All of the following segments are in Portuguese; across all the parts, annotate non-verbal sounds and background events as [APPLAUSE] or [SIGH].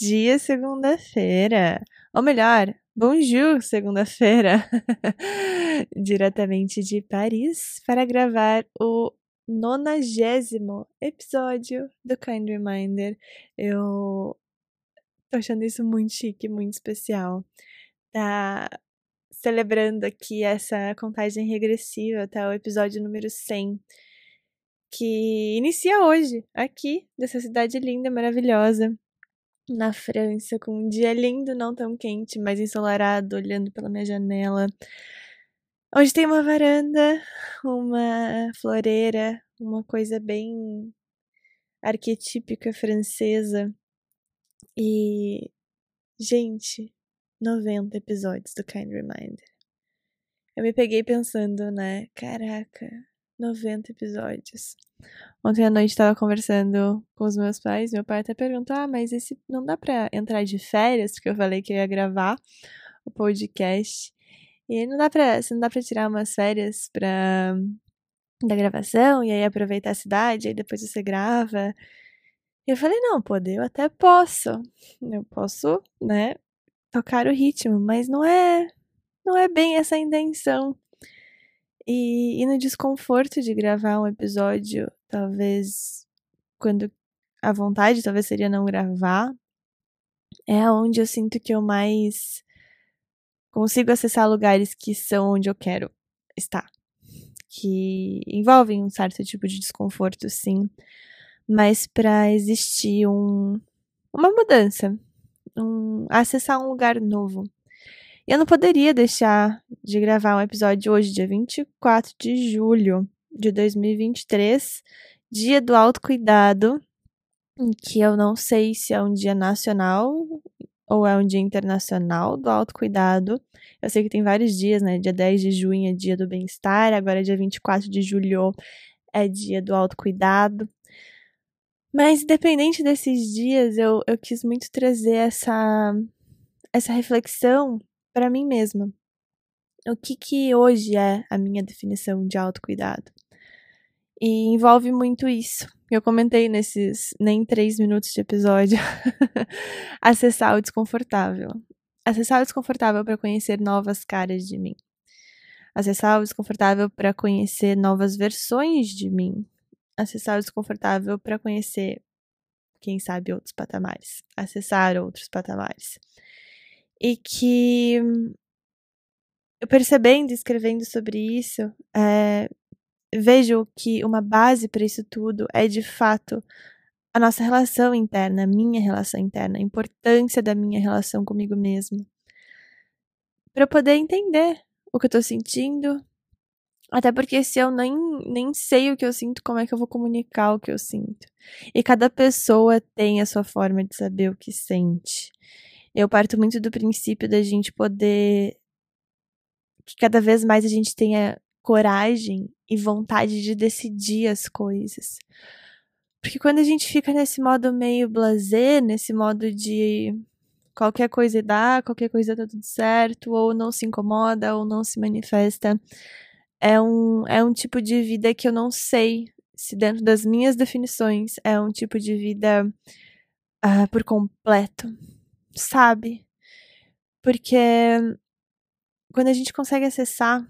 dia, segunda-feira. Ou melhor, bonjour, segunda-feira. [LAUGHS] Diretamente de Paris para gravar o nonagésimo episódio do Kind Reminder. Eu tô achando isso muito chique, muito especial. Tá celebrando aqui essa contagem regressiva até o episódio número 100 que inicia hoje, aqui, dessa cidade linda, maravilhosa, na França, com um dia lindo, não tão quente, mas ensolarado, olhando pela minha janela, onde tem uma varanda, uma floreira, uma coisa bem arquetípica francesa. E, gente, 90 episódios do Kind Reminder. Eu me peguei pensando, né? Caraca, 90 episódios. Ontem à noite estava conversando com os meus pais. Meu pai até perguntou: Ah, mas esse não dá pra entrar de férias? Porque eu falei que eu ia gravar o podcast. E não dá pra, se não dá pra tirar umas férias pra, da gravação e aí aproveitar a cidade, aí depois você grava. E eu falei: Não, poder, eu até posso. Eu posso, né, tocar o ritmo, mas não é, não é bem essa a intenção. E, e no desconforto de gravar um episódio, talvez quando a vontade talvez seria não gravar, é onde eu sinto que eu mais consigo acessar lugares que são onde eu quero estar. Que envolvem um certo tipo de desconforto, sim, mas para existir um, uma mudança, um, acessar um lugar novo. Eu não poderia deixar de gravar um episódio hoje, dia 24 de julho de 2023, dia do autocuidado, que eu não sei se é um dia nacional ou é um dia internacional do autocuidado. Eu sei que tem vários dias, né? Dia 10 de junho é dia do bem-estar, agora dia 24 de julho é dia do autocuidado. Mas independente desses dias, eu, eu quis muito trazer essa, essa reflexão para mim mesma. O que que hoje é a minha definição de autocuidado? E envolve muito isso. Eu comentei nesses nem três minutos de episódio. [LAUGHS] Acessar o desconfortável. Acessar o desconfortável para conhecer novas caras de mim. Acessar o desconfortável para conhecer novas versões de mim. Acessar o desconfortável para conhecer, quem sabe, outros patamares. Acessar outros patamares e que eu percebendo, escrevendo sobre isso, é, vejo que uma base para isso tudo é de fato a nossa relação interna, a minha relação interna, a importância da minha relação comigo mesma. Para eu poder entender o que eu tô sentindo. Até porque se eu nem, nem sei o que eu sinto, como é que eu vou comunicar o que eu sinto? E cada pessoa tem a sua forma de saber o que sente. Eu parto muito do princípio da gente poder. que cada vez mais a gente tenha coragem e vontade de decidir as coisas. Porque quando a gente fica nesse modo meio blazer, nesse modo de qualquer coisa dá, qualquer coisa tá tudo certo, ou não se incomoda, ou não se manifesta, é um, é um tipo de vida que eu não sei se dentro das minhas definições é um tipo de vida uh, por completo sabe? Porque quando a gente consegue acessar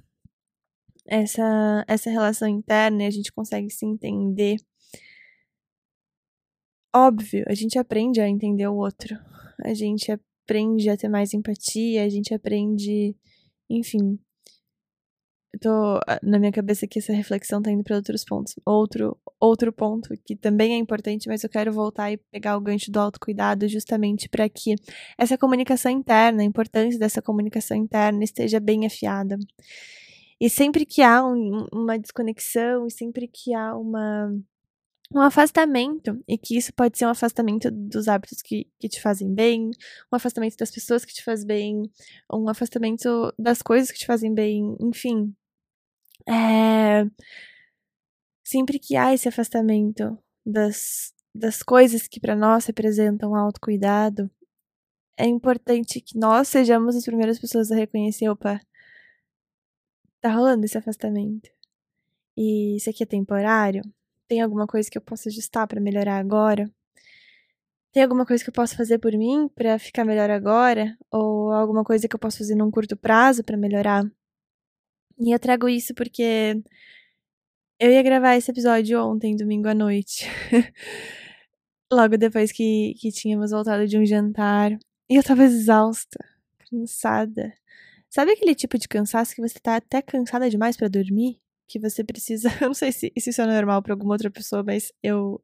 essa, essa relação interna e a gente consegue se entender, óbvio, a gente aprende a entender o outro. A gente aprende a ter mais empatia, a gente aprende, enfim, tô ah, na minha cabeça que essa reflexão tá indo para outros pontos. Outro outro ponto que também é importante, mas eu quero voltar e pegar o gancho do autocuidado justamente para que essa comunicação interna, a importância dessa comunicação interna esteja bem afiada. E sempre que há um, uma desconexão, e sempre que há uma um afastamento, e que isso pode ser um afastamento dos hábitos que, que te fazem bem, um afastamento das pessoas que te fazem bem, um afastamento das coisas que te fazem bem, enfim, é, sempre que há esse afastamento das, das coisas que para nós representam autocuidado, é importante que nós sejamos as primeiras pessoas a reconhecer, opa, tá rolando esse afastamento. E isso aqui é temporário? Tem alguma coisa que eu possa ajustar para melhorar agora? Tem alguma coisa que eu posso fazer por mim para ficar melhor agora? Ou alguma coisa que eu posso fazer num curto prazo para melhorar? E eu trago isso porque eu ia gravar esse episódio ontem, domingo à noite. [LAUGHS] Logo depois que, que tínhamos voltado de um jantar. E eu tava exausta, cansada. Sabe aquele tipo de cansaço que você tá até cansada demais para dormir? Que você precisa. [LAUGHS] Eu não sei se, se isso é normal para alguma outra pessoa, mas eu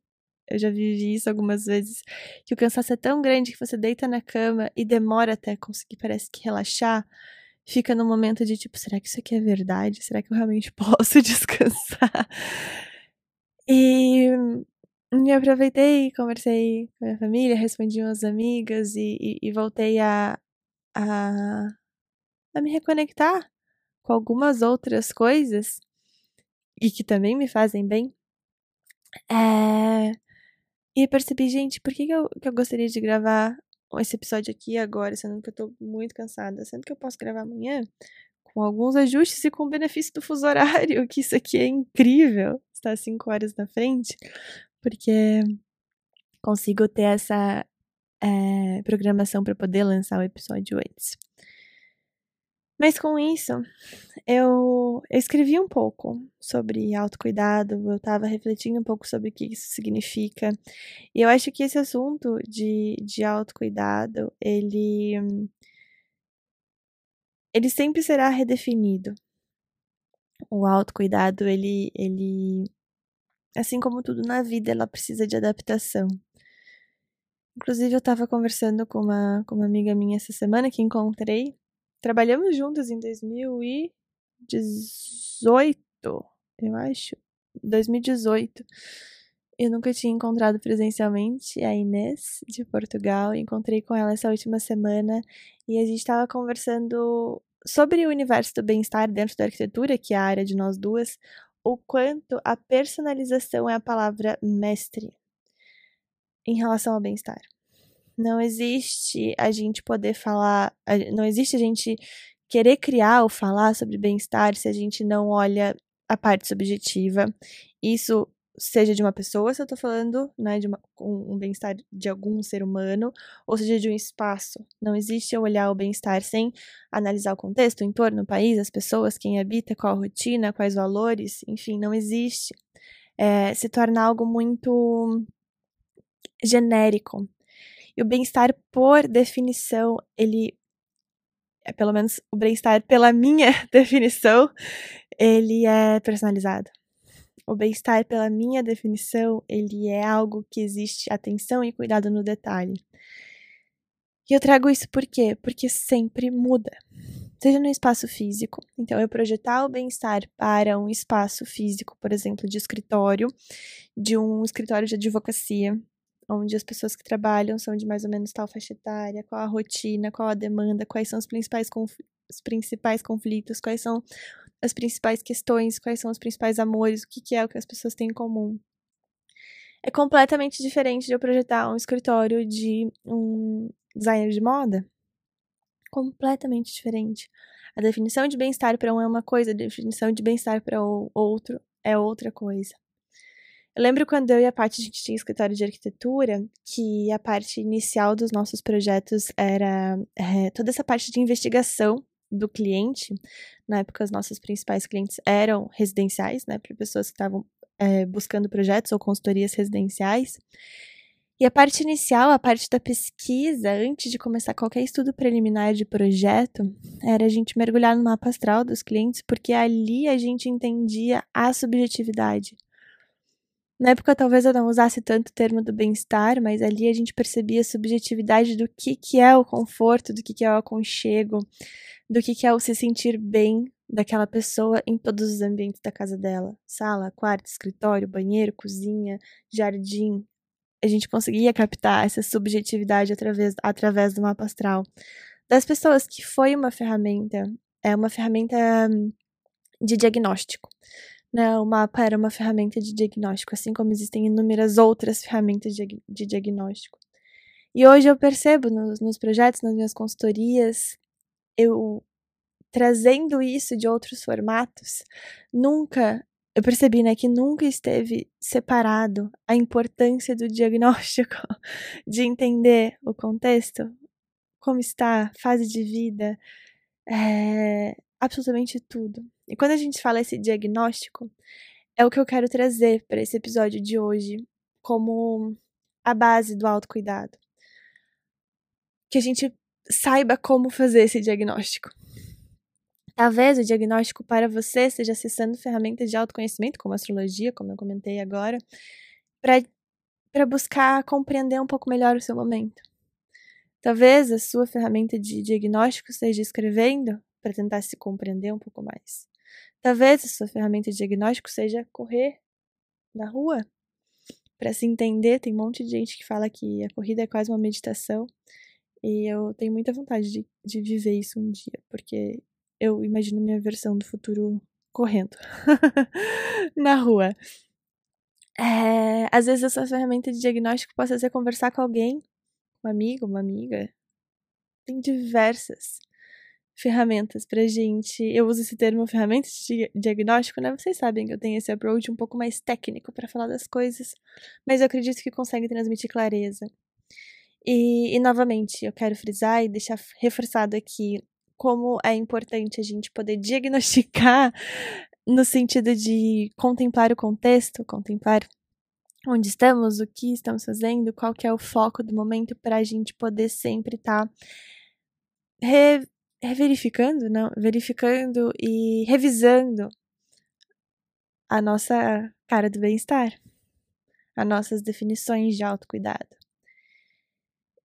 eu já vivi isso algumas vezes, que o cansaço é tão grande que você deita na cama e demora até conseguir, parece que relaxar. Fica no momento de tipo, será que isso aqui é verdade? Será que eu realmente [LAUGHS] posso descansar? E, e aproveitei, conversei com a minha família, respondi umas amigas e, e, e voltei a, a, a me reconectar com algumas outras coisas e que também me fazem bem. É, e percebi, gente, por que, que, eu, que eu gostaria de gravar esse episódio aqui agora, sendo que eu tô muito cansada, sendo que eu posso gravar amanhã com alguns ajustes e com benefício do fuso horário, [LAUGHS] que isso aqui é incrível, estar cinco horas na frente, porque consigo ter essa é, programação para poder lançar o episódio antes. Mas com isso, eu, eu escrevi um pouco sobre autocuidado, eu estava refletindo um pouco sobre o que isso significa. E eu acho que esse assunto de, de autocuidado, ele, ele sempre será redefinido. O autocuidado, ele, ele, assim como tudo na vida, ela precisa de adaptação. Inclusive, eu estava conversando com uma, com uma amiga minha essa semana que encontrei trabalhamos juntas em 2018, eu acho. 2018. Eu nunca tinha encontrado presencialmente a Inês de Portugal. Encontrei com ela essa última semana e a gente estava conversando sobre o universo do bem-estar dentro da arquitetura, que é a área de nós duas, o quanto a personalização é a palavra mestre em relação ao bem-estar. Não existe a gente poder falar, não existe a gente querer criar ou falar sobre bem-estar se a gente não olha a parte subjetiva. Isso seja de uma pessoa, se eu tô falando, né, de uma, um bem-estar de algum ser humano, ou seja de um espaço. Não existe eu olhar o bem-estar sem analisar o contexto, o entorno, o país, as pessoas, quem habita, qual a rotina, quais valores, enfim, não existe. É, se torna algo muito genérico. E o bem-estar, por definição, ele é pelo menos o bem-estar, pela minha [LAUGHS] definição, ele é personalizado. O bem-estar, pela minha definição, ele é algo que existe atenção e cuidado no detalhe. E eu trago isso por quê? Porque sempre muda. Seja no espaço físico, então eu projetar o bem-estar para um espaço físico, por exemplo, de escritório, de um escritório de advocacia, onde as pessoas que trabalham são de mais ou menos tal faixa etária, qual a rotina, qual a demanda, quais são os principais, os principais conflitos, quais são as principais questões, quais são os principais amores, o que, que é o que as pessoas têm em comum. É completamente diferente de eu projetar um escritório de um designer de moda. Completamente diferente. A definição de bem-estar para um é uma coisa, a definição de bem-estar para o outro é outra coisa. Eu lembro quando eu e a Paty a gente tinha escritório de arquitetura, que a parte inicial dos nossos projetos era é, toda essa parte de investigação do cliente. Na época, os nossos principais clientes eram residenciais, né, para pessoas que estavam é, buscando projetos ou consultorias residenciais. E a parte inicial, a parte da pesquisa, antes de começar qualquer estudo preliminar de projeto, era a gente mergulhar no mapa astral dos clientes, porque ali a gente entendia a subjetividade. Na época, talvez eu não usasse tanto o termo do bem-estar, mas ali a gente percebia a subjetividade do que, que é o conforto, do que, que é o aconchego, do que, que é o se sentir bem daquela pessoa em todos os ambientes da casa dela: sala, quarto, escritório, banheiro, cozinha, jardim. A gente conseguia captar essa subjetividade através, através do mapa astral das pessoas, que foi uma ferramenta, é uma ferramenta hum, de diagnóstico. Né? O mapa era uma ferramenta de diagnóstico, assim como existem inúmeras outras ferramentas de, de diagnóstico. E hoje eu percebo nos, nos projetos, nas minhas consultorias, eu trazendo isso de outros formatos, nunca eu percebi, né, que nunca esteve separado a importância do diagnóstico, [LAUGHS] de entender o contexto, como está, fase de vida, é, absolutamente tudo. E quando a gente fala esse diagnóstico, é o que eu quero trazer para esse episódio de hoje, como a base do autocuidado. Que a gente saiba como fazer esse diagnóstico. Talvez o diagnóstico para você seja acessando ferramentas de autoconhecimento, como astrologia, como eu comentei agora, para buscar compreender um pouco melhor o seu momento. Talvez a sua ferramenta de diagnóstico seja escrevendo para tentar se compreender um pouco mais. Talvez a sua ferramenta de diagnóstico seja correr na rua para se entender. Tem um monte de gente que fala que a corrida é quase uma meditação. E eu tenho muita vontade de, de viver isso um dia, porque eu imagino minha versão do futuro correndo [LAUGHS] na rua. É, às vezes essa ferramenta de diagnóstico pode ser conversar com alguém, um amigo, uma amiga. Tem diversas ferramentas pra gente. Eu uso esse termo ferramentas de diagnóstico, né? Vocês sabem que eu tenho esse approach um pouco mais técnico para falar das coisas, mas eu acredito que consegue transmitir clareza. E, e novamente, eu quero frisar e deixar reforçado aqui como é importante a gente poder diagnosticar [LAUGHS] no sentido de contemplar o contexto, contemplar onde estamos, o que estamos fazendo, qual que é o foco do momento para a gente poder sempre estar tá reverificando, não, verificando e revisando a nossa cara do bem-estar, as nossas definições de autocuidado.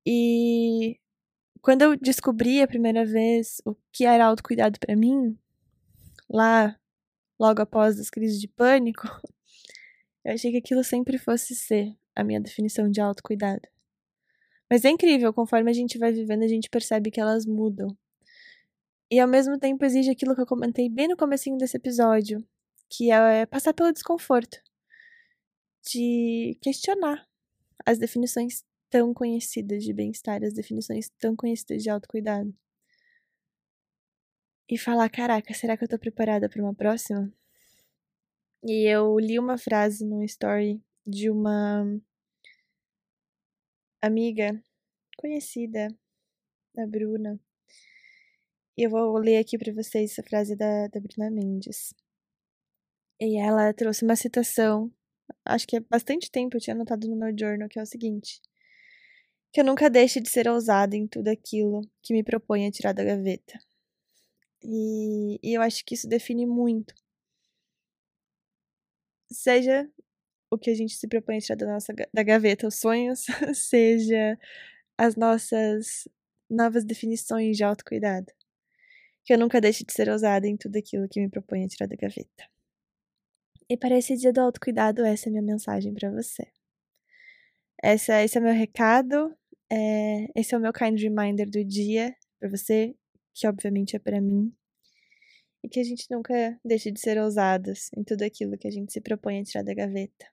E quando eu descobri a primeira vez o que era autocuidado para mim, lá logo após as crises de pânico, [LAUGHS] eu achei que aquilo sempre fosse ser a minha definição de autocuidado. Mas é incrível, conforme a gente vai vivendo, a gente percebe que elas mudam. E ao mesmo tempo exige aquilo que eu comentei bem no comecinho desse episódio, que é passar pelo desconforto. De questionar as definições tão conhecidas de bem-estar, as definições tão conhecidas de autocuidado. E falar, caraca, será que eu tô preparada para uma próxima? E eu li uma frase no story de uma amiga conhecida, a Bruna. Eu vou ler aqui para vocês essa frase da, da Bruna Mendes. E ela trouxe uma citação, acho que há bastante tempo eu tinha anotado no meu journal, que é o seguinte: que eu nunca deixe de ser ousada em tudo aquilo que me propõe a tirar da gaveta. E, e eu acho que isso define muito. Seja o que a gente se propõe a tirar da nossa da gaveta, os sonhos, [LAUGHS] seja as nossas novas definições de autocuidado. Que eu nunca deixe de ser ousada em tudo aquilo que me propõe a tirar da gaveta. E para esse dia do autocuidado, essa é a minha mensagem para você. Essa, esse é meu recado. É, esse é o meu kind reminder do dia para você, que obviamente é para mim. E que a gente nunca deixe de ser ousadas em tudo aquilo que a gente se propõe a tirar da gaveta.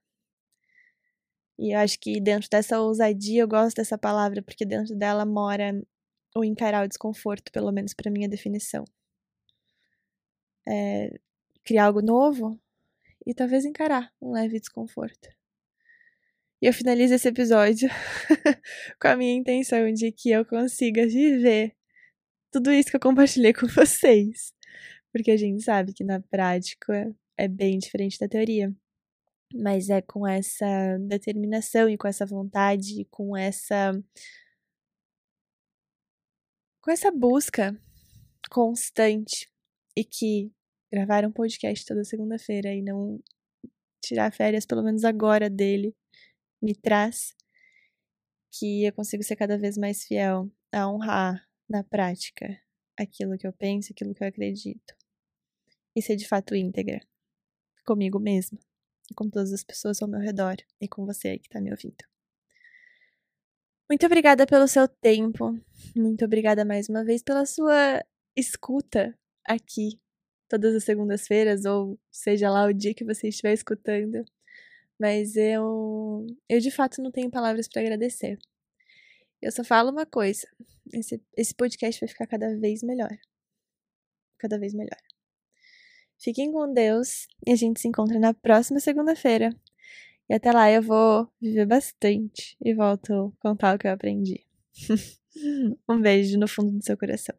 E eu acho que dentro dessa ousadia, eu gosto dessa palavra, porque dentro dela mora o encarar o desconforto, pelo menos para minha definição. É, criar algo novo e talvez encarar um leve desconforto. E eu finalizo esse episódio [LAUGHS] com a minha intenção de que eu consiga viver tudo isso que eu compartilhei com vocês. Porque a gente sabe que na prática é bem diferente da teoria. Mas é com essa determinação e com essa vontade, com essa. Com essa busca constante e que gravar um podcast toda segunda-feira e não tirar férias, pelo menos agora, dele, me traz, que eu consigo ser cada vez mais fiel a honrar na prática aquilo que eu penso, aquilo que eu acredito. E ser de fato íntegra comigo mesma e com todas as pessoas ao meu redor e com você aí que tá me ouvindo. Muito obrigada pelo seu tempo. Muito obrigada mais uma vez pela sua escuta aqui todas as segundas-feiras ou seja lá o dia que você estiver escutando. Mas eu, eu de fato não tenho palavras para agradecer. Eu só falo uma coisa: esse, esse podcast vai ficar cada vez melhor. Cada vez melhor. Fiquem com Deus e a gente se encontra na próxima segunda-feira. E até lá eu vou viver bastante e volto contar o que eu aprendi. [LAUGHS] um beijo no fundo do seu coração.